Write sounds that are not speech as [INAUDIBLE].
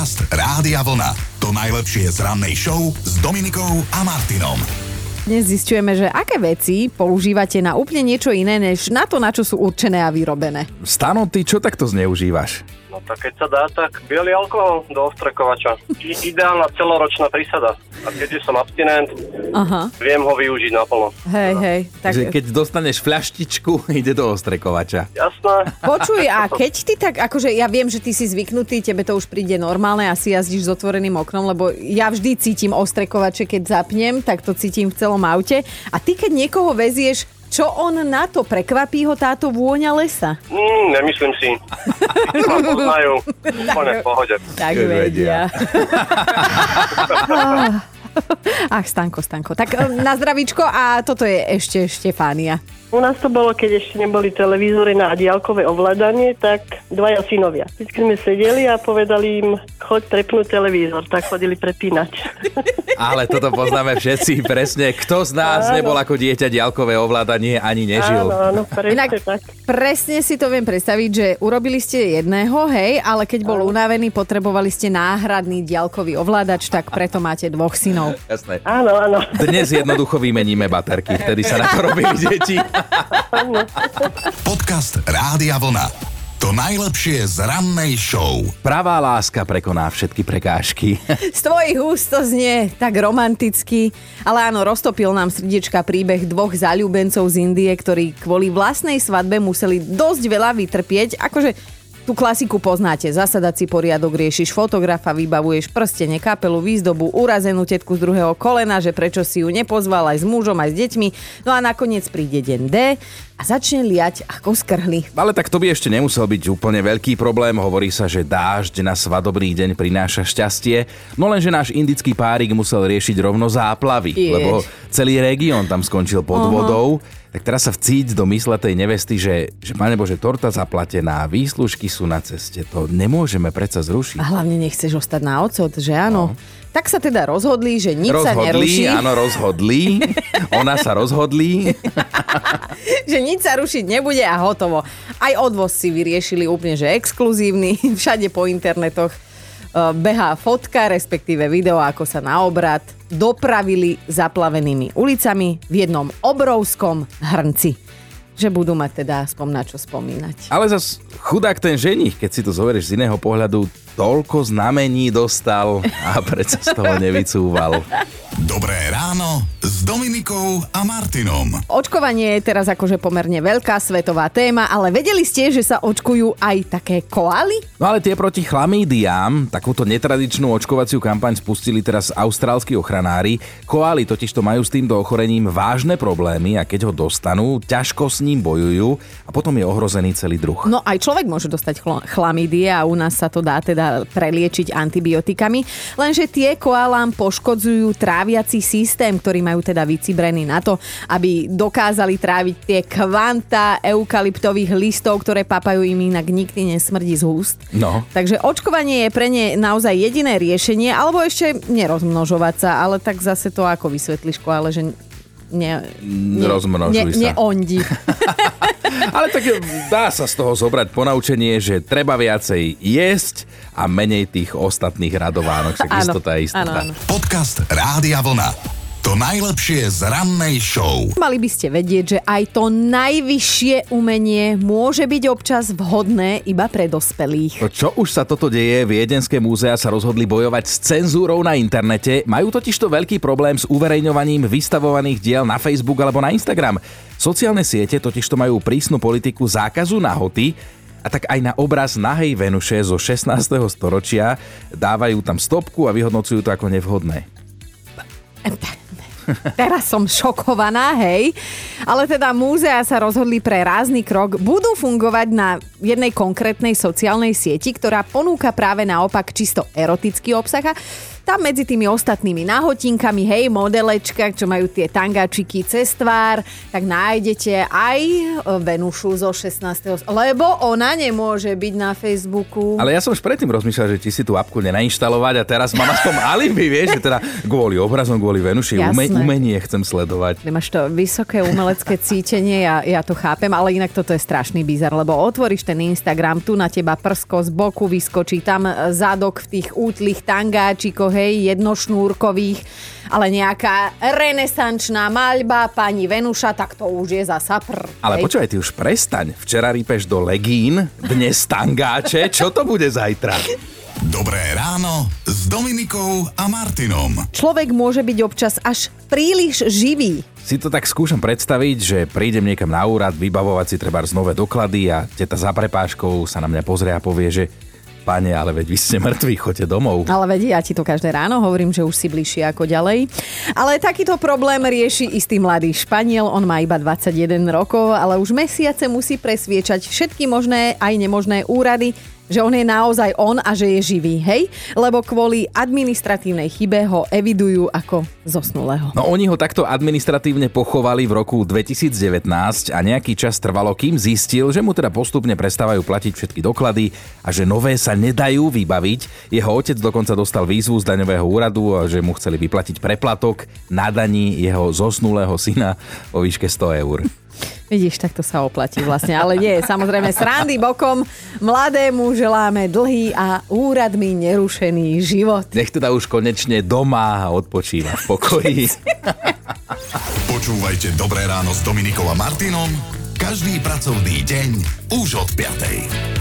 Podcast Rádia Vlna. To najlepšie z rannej show s Dominikou a Martinom. Dnes zistujeme, že aké veci používate na úplne niečo iné, než na to, na čo sú určené a vyrobené. Stano, ty čo takto zneužívaš? No tak keď sa dá, tak biely alkohol do ostrekovača. I- ideálna celoročná prísada. A keďže som abstinent, Aha, viem ho využiť naplno. hej, hej. Tak Že keď dostaneš fľaštičku, [LAUGHS] ide do ostrekovača. Jasné? počuj, a [LAUGHS] keď ty tak, akože ja viem, že ty si zvyknutý, tebe to už príde normálne, asi jazdíš s otvoreným oknom, lebo ja vždy cítim ostrekovače, keď zapnem, tak to cítim v celom aute. A ty, keď niekoho vezieš, čo on na to? Prekvapí ho táto vôňa lesa? Mm, nemyslím si. [LAUGHS] Ma poznajú, úplne v pohode. Tak vedia. [LAUGHS] Ach, Stanko, Stanko. Tak e, na zdravíčko a toto je ešte Štefánia. U nás to bolo, keď ešte neboli televízory na diálkové ovládanie, tak dvaja synovia. Vždy sme sedeli a povedali im, choď prepnúť televízor, tak chodili prepínať. [LAUGHS] Ale toto poznáme všetci presne. Kto z nás Áno. nebol ako dieťa diaľkové ovládanie ani nežil? Áno, áno, presne Inak tak. Presne si to viem predstaviť, že urobili ste jedného, hej, ale keď bol unavený, potrebovali ste náhradný diaľkový ovládač, tak preto máte dvoch synov. Jasné. Áno, áno. Dnes jednoducho vymeníme baterky, vtedy sa na to robili deti. Podcast Rádia Vlna. To najlepšie z rannej show. Pravá láska prekoná všetky prekážky. [LAUGHS] Z tvojich úst to znie tak romanticky, ale áno, roztopil nám srdiečka príbeh dvoch zalúbencov z Indie, ktorí kvôli vlastnej svadbe museli dosť veľa vytrpieť. Akože tú klasiku poznáte, zasadať si poriadok, riešiš fotografa, vybavuješ prstene, kapelu, výzdobu, urazenú tetku z druhého kolena, že prečo si ju nepozval aj s mužom, aj s deťmi. No a nakoniec príde deň D a začne liať ako skrhli. Ale tak to by ešte nemusel byť úplne veľký problém. Hovorí sa, že dážď na svadobný deň prináša šťastie. No lenže náš indický párik musel riešiť rovno záplavy, Jež. lebo celý región tam skončil pod vodou. Tak teraz sa vcíť do mysle tej nevesty, že, že pane Bože, torta zaplatená, výslužky sú na ceste, to nemôžeme predsa zrušiť. A hlavne nechceš ostať na ocot, že áno? Tak sa teda rozhodli, že nič sa neruší. rozhodli, áno, rozhodli. Ona sa rozhodli. [LAUGHS] že nič sa rušiť nebude a hotovo. Aj odvoz si vyriešili úplne, že exkluzívny, [LAUGHS] všade po internetoch uh, behá fotka, respektíve video, ako sa na obrad dopravili zaplavenými ulicami v jednom obrovskom hrnci. Že budú mať teda aspoň na čo spomínať. Ale zas chudák ten ženich, keď si to zoberieš z iného pohľadu, toľko znamení dostal a predsa z toho nevycúval. [LAUGHS] Dobré ráno s Dominikou a Martinom. Očkovanie je teraz akože pomerne veľká svetová téma, ale vedeli ste, že sa očkujú aj také koaly? No ale tie proti chlamídiám, takúto netradičnú očkovaciu kampaň spustili teraz austrálsky ochranári. Koály totiž to majú s týmto ochorením vážne problémy a keď ho dostanú, ťažko s ním bojujú a potom je ohrozený celý druh. No aj človek môže dostať chlo- chlamídie a u nás sa to dá teda preliečiť antibiotikami, lenže tie koalám poškodzujú tráviaci systém, ktorý majú teda vycibrený na to, aby dokázali tráviť tie kvanta eukalyptových listov, ktoré papajú im inak nikdy nesmrdí z úst. No. Takže očkovanie je pre ne naozaj jediné riešenie, alebo ešte nerozmnožovať sa, ale tak zase to ako vysvetlíš, ale že ne, ne, Rozmnožuj ne, sa. neondi. [LAUGHS] Ale tak dá sa z toho zobrať ponaučenie, že treba viacej jesť a menej tých ostatných radovánok. Však Áno, istota je istota. áno, áno. Podcast Rádia Vlna. To najlepšie z rannej show. Mali by ste vedieť, že aj to najvyššie umenie môže byť občas vhodné iba pre dospelých. Čo už sa toto deje, Viedenské múzea sa rozhodli bojovať s cenzúrou na internete. Majú totižto veľký problém s uverejňovaním vystavovaných diel na Facebook alebo na Instagram. Sociálne siete totižto majú prísnu politiku zákazu nahoty, a tak aj na obraz nahej Venuše zo 16. storočia dávajú tam stopku a vyhodnocujú to ako nevhodné. Teraz som šokovaná, hej. Ale teda múzea sa rozhodli pre rázny krok. Budú fungovať na jednej konkrétnej sociálnej sieti, ktorá ponúka práve naopak čisto erotický obsah. A tam medzi tými ostatnými nahotinkami, hej, modelečka, čo majú tie tangáčiky cez tvár, tak nájdete aj Venušu zo 16. Lebo ona nemôže byť na Facebooku. Ale ja som už predtým rozmýšľal, že ti si tú apku nenainštalovať a teraz mám aspoň [LAUGHS] alibi, vieš, že teda kvôli obrazom, kvôli Venuši, ume, umenie chcem sledovať. Ty máš to vysoké umelecké cítenie, ja, ja to chápem, ale inak toto je strašný bizar, lebo otvoríš ten Instagram, tu na teba prsko z boku vyskočí, tam e, zadok v tých útlých tangáčikoch, hej, jednošnúrkových, ale nejaká renesančná maľba, pani Venuša, tak to už je zasa pr. Ale hej. počúvaj, ty už prestaň. Včera rýpeš do legín, dnes tangáče. Čo to bude zajtra? Dobré ráno s Dominikou a Martinom. Človek môže byť občas až príliš živý. Si to tak skúšam predstaviť, že prídem niekam na úrad, vybavovať si treba nové doklady a teta za prepáškou sa na mňa pozrie a povie, že pane, ale veď vy ste mŕtvi, choďte domov. Ale vedí, ja ti to každé ráno hovorím, že už si bližšie ako ďalej. Ale takýto problém rieši istý mladý Španiel, on má iba 21 rokov, ale už mesiace musí presviečať všetky možné aj nemožné úrady, že on je naozaj on a že je živý, hej? Lebo kvôli administratívnej chybe ho evidujú ako zosnulého. No oni ho takto administratívne pochovali v roku 2019 a nejaký čas trvalo, kým zistil, že mu teda postupne prestávajú platiť všetky doklady a že nové sa nedajú vybaviť. Jeho otec dokonca dostal výzvu z daňového úradu, že mu chceli vyplatiť preplatok na daní jeho zosnulého syna o výške 100 eur. Vidíš, tak to sa oplatí vlastne. Ale nie, samozrejme, srandy bokom. Mladému želáme dlhý a úradmi nerušený život. Nech teda už konečne doma a odpočíva v pokoji. [LAUGHS] Počúvajte Dobré ráno s Dominikou a Martinom každý pracovný deň už od 5.